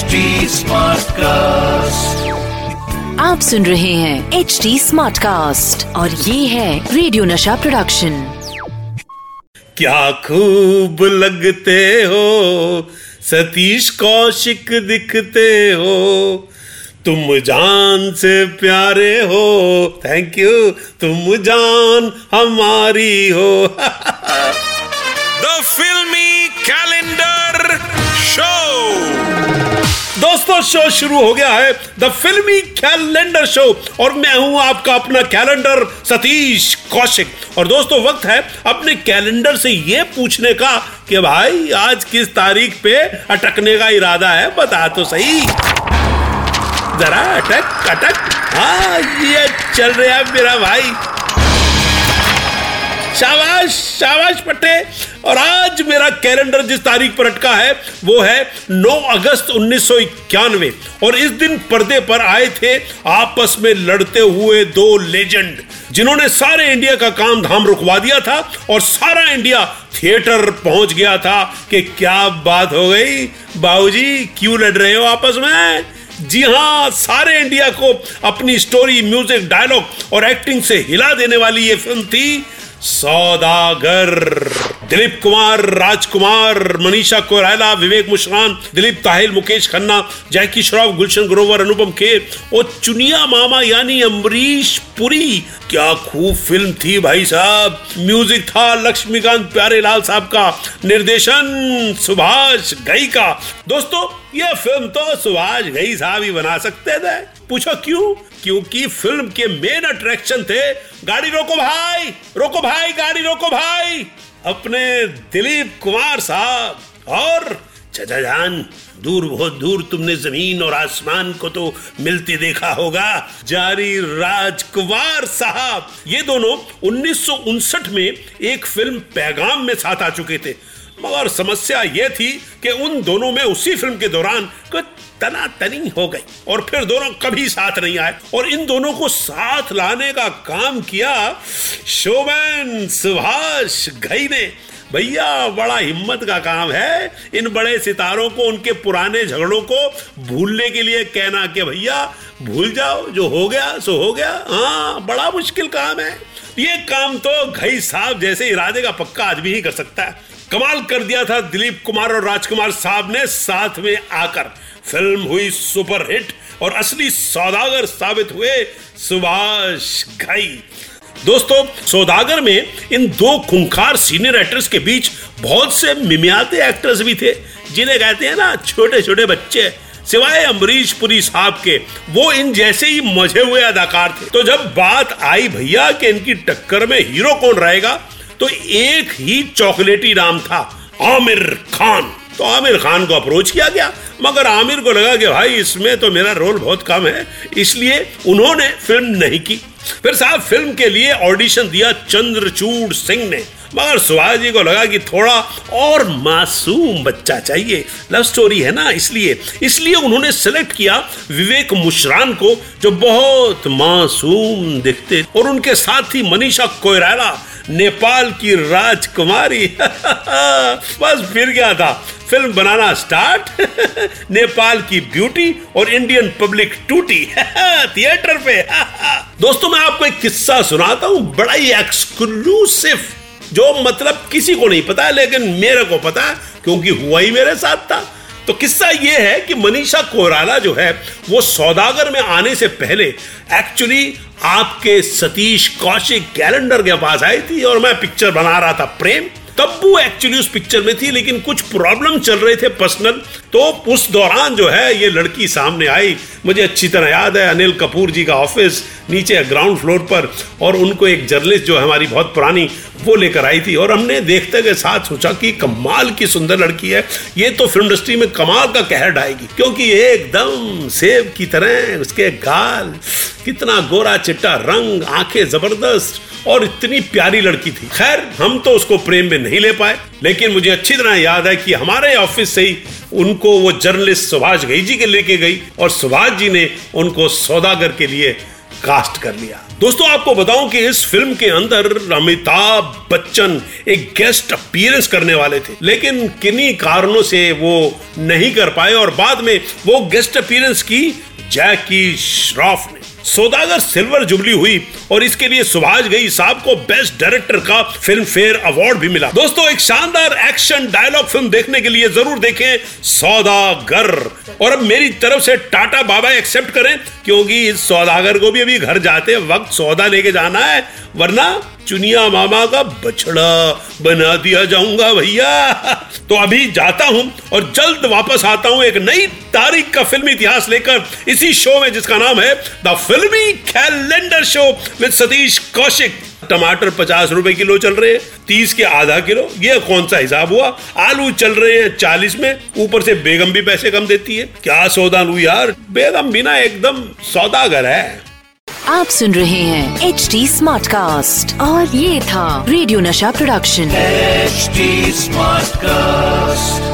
HD cast आप सुन रहे हैं एच डी स्मार्ट कास्ट और ये है रेडियो नशा प्रोडक्शन क्या खूब लगते हो सतीश कौशिक दिखते हो तुम जान से प्यारे हो थैंक यू तुम जान हमारी हो। द फिल्मी कैलेंडर शो दोस्तों शो शुरू हो गया है द फिल्मी कैलेंडर शो और मैं हूँ आपका अपना कैलेंडर सतीश कौशिक। और दोस्तों, वक्त है अपने कैलेंडर से ये पूछने का कि भाई, आज किस तारीख पे अटकने का इरादा है, बता तो सही। जरा अटक अटक। हाँ ये चल रहा है मेरा भाई। शाबाश शाबाश पट्टे। और आज मेरा कैलेंडर जिस तारीख पर अटका है, वो है 9 अगस्त उन्नीस सौ इक्यानवे। और इस दिन पर्दे पर आए थे आपस में लड़ते हुए दो लेजेंड, जिन्होंने सारे इंडिया का काम धाम रुकवा दिया था और सारा इंडिया थिएटर पहुँच गया था कि क्या बात हो गई। बाबूजी, क्यों लड़ रहे हो आपस में? जी हाँ सारे इंडिया को अपनी स्टोरी, म्यूज़िक, डायलॉग और एक्टिंग से हिला देने वाली ये फ़िल्म थी। सौदागर। दिलीप कुमार, राजकुमार, मनीषा कोयराला विवेक मुश्रान, दिलीप ताहिल, मुकेश खन्ना जैकी श्रॉफ गुलशन ग्रोवर, अनुपम खेर और चुनिया मामा यानी अमरीश पुरी। क्या खूब फ़िल्म थी भाई साहब। म्यूज़िक था लक्ष्मीकांत प्यारेलाल साहब का। निर्देशन सुभाष गई का दोस्तों ये फ़िल्म तो सुभाष गई साहब ही बना सकते थे। पूछो क्यों? क्योंकि फ़िल्म के मेन अट्रैक्शन थे, गाड़ी रोको भाई रोको भाई, गाड़ी रोको भाई। अपने दिलीप कुमार साहब और चचा जान दूर बहुत दूर तुमने ज़मीन और आसमान को तो मिलते देखा होगा। जारी राजकुमार साहब, ये दोनों उन्नीस सौ उनसठ में एक फ़िल्म पैगाम में साथ आ चुके थे। मगर समस्या ये थी कि उन दोनों में उसी फ़िल्म के दौरान कुछ तना तनी हो गई और फिर दोनों कभी साथ नहीं आए। और इन दोनों को साथ लाने का काम किया शोमैन सुभाष घई ने। भैया, बड़ा हिम्मत का काम है इन बड़े सितारों को, उनके पुराने झगड़ों को भूलने के लिए कहना कि भैया, भूल जाओ, जो हो गया, सो हो गया। हाँ बड़ा मुश्किल काम है। ये काम तो घई साहब जैसे इरादे का पक्का आदमी ही कर सकता है। कमाल कर दिया था दिलीप कुमार और राजकुमार साहब ने साथ में आकर। फ़िल्म हुई सुपर हिट और असली सौदागर साबित हुए सुभाष घई। दोस्तों, सौदागर में इन दो खुंखार सीनियर एक्टर्स के बीच बहुत से मिमियाते एक्टर्स भी थे, जिन्हें कहते हैं ना छोटे छोटे बच्चे। सिवाय अमरीश पुरी साहब के, वो इन जैसे ही मज़े हुए अदाकार थे। तो जब बात आई भैया कि इनकी टक्कर में हीरो कौन रहेगा तो एक ही चॉकलेटी नाम था, आमिर खान। तो आमिर खान को अप्रोच किया गया, मगर आमिर को लगा कि भाई इसमें तो मेरा रोल बहुत कम है, इसलिए उन्होंने फ़िल्म नहीं की। फिर साहब फ़िल्म के लिए ऑडिशन दिया चंद्रचूड़ सिंह ने, मगर सुभाष जी को लगा कि थोड़ा और मासूम बच्चा चाहिए। लव स्टोरी है ना इसलिए इसलिए उन्होंने सेलेक्ट किया विवेक मुशरान को, जो बहुत मासूम दिखते और उनके साथ ही मनीषा कोयराला नेपाल की राजकुमारी। बस फिर गया था। फ़िल्म बनाना स्टार्ट। नेपाल की ब्यूटी और इंडियन पब्लिक टूटी। थिएटर पे। दोस्तों, मैं आपको एक किस्सा सुनाता हूँ, बड़ा ही एक्सक्लूसिव जो मतलब किसी को नहीं पता, लेकिन मेरे को पता, क्योंकि हुआ ही मेरे साथ था। तो किस्सा यह है कि मनीषा कोराला जो है, वो सौदागर में आने से पहले एक्चुअली आपके सतीश कौशिक कैलेंडर के पास आई थी और मैं पिक्चर बना रहा था प्रेम। तब वो एक्चुअली उस पिक्चर में थी, लेकिन कुछ प्रॉब्लम चल रहे थे पर्सनल तो उस दौरान जो है, ये लड़की सामने आई। मुझे अच्छी तरह याद है, अनिल कपूर जी का ऑफ़िस नीचे ग्राउंड फ्लोर पर, और उनको एक जर्नलिस्ट जो हमारी बहुत पुरानी, वो लेकर आई थी। और हमने देखते के साथ सोचा कि कमाल की सुंदर लड़की है। ये तो फ़िल्म इंडस्ट्री में कमाल का कहर डाएगी, क्योंकि एकदम सेब की तरह, उसके गाल कितना गोरा चिट्टा रंग, आँखें ज़बरदस्त और इतनी प्यारी लड़की थी। खैर, हम तो उसको प्रेम में नहीं ले पाए, लेकिन मुझे अच्छी तरह याद है कि हमारे ऑफ़िस से ही उनको वो जर्नलिस्ट सुभाष गई जी के लेके गई और सुभाष जी ने उनको सौदागर के लिए कास्ट कर लिया। दोस्तों, आपको बताऊँ कि इस फ़िल्म के अंदर अमिताभ बच्चन एक गेस्ट अपीयरेंस करने वाले थे, लेकिन किन्हीं कारणों से वो नहीं कर पाए और बाद में वो गेस्ट अपीयरेंस की जैकी श्रॉफ ने सौदागर सिल्वर जुबली हुई और इसके लिए सुभाष गई साहब को बेस्ट डायरेक्टर का फ़िल्म फेयर अवार्ड भी मिला। दोस्तों, एक शानदार एक्शन डायलॉग फ़िल्म देखने के लिए ज़रूर देखें सौदागर। और अब मेरी तरफ़ से टाटा बाबा एक्सेप्ट करें, क्योंकि इस सौदागर को भी अभी घर जाते वक्त सौदा लेके जाना है, वरना चुनिया मामा का बछड़ा बना दिया जाऊँगा भैया। तो अभी जाता हूँ और जल्द वापस आता हूँ एक नई तारीख का फ़िल्म इतिहास लेकर। इसी शो में जिसका नाम है the filmy calendar show with Satish Kaushik. टमाटर पचास रुपए किलो चल रहे हैं तीस के आधा किलो। ये कौन सा हिसाब हुआ? आलू चल रहे हैं चालीस में ऊपर से बेगम भी पैसे कम देती है। क्या सौदा लू यार? बेगम बिना एकदम सौदागर है। आप सुन रहे हैं एच डी स्मार्ट कास्ट और ये था रेडियो नशा प्रोडक्शन एचडी स्मार्ट Smartcast.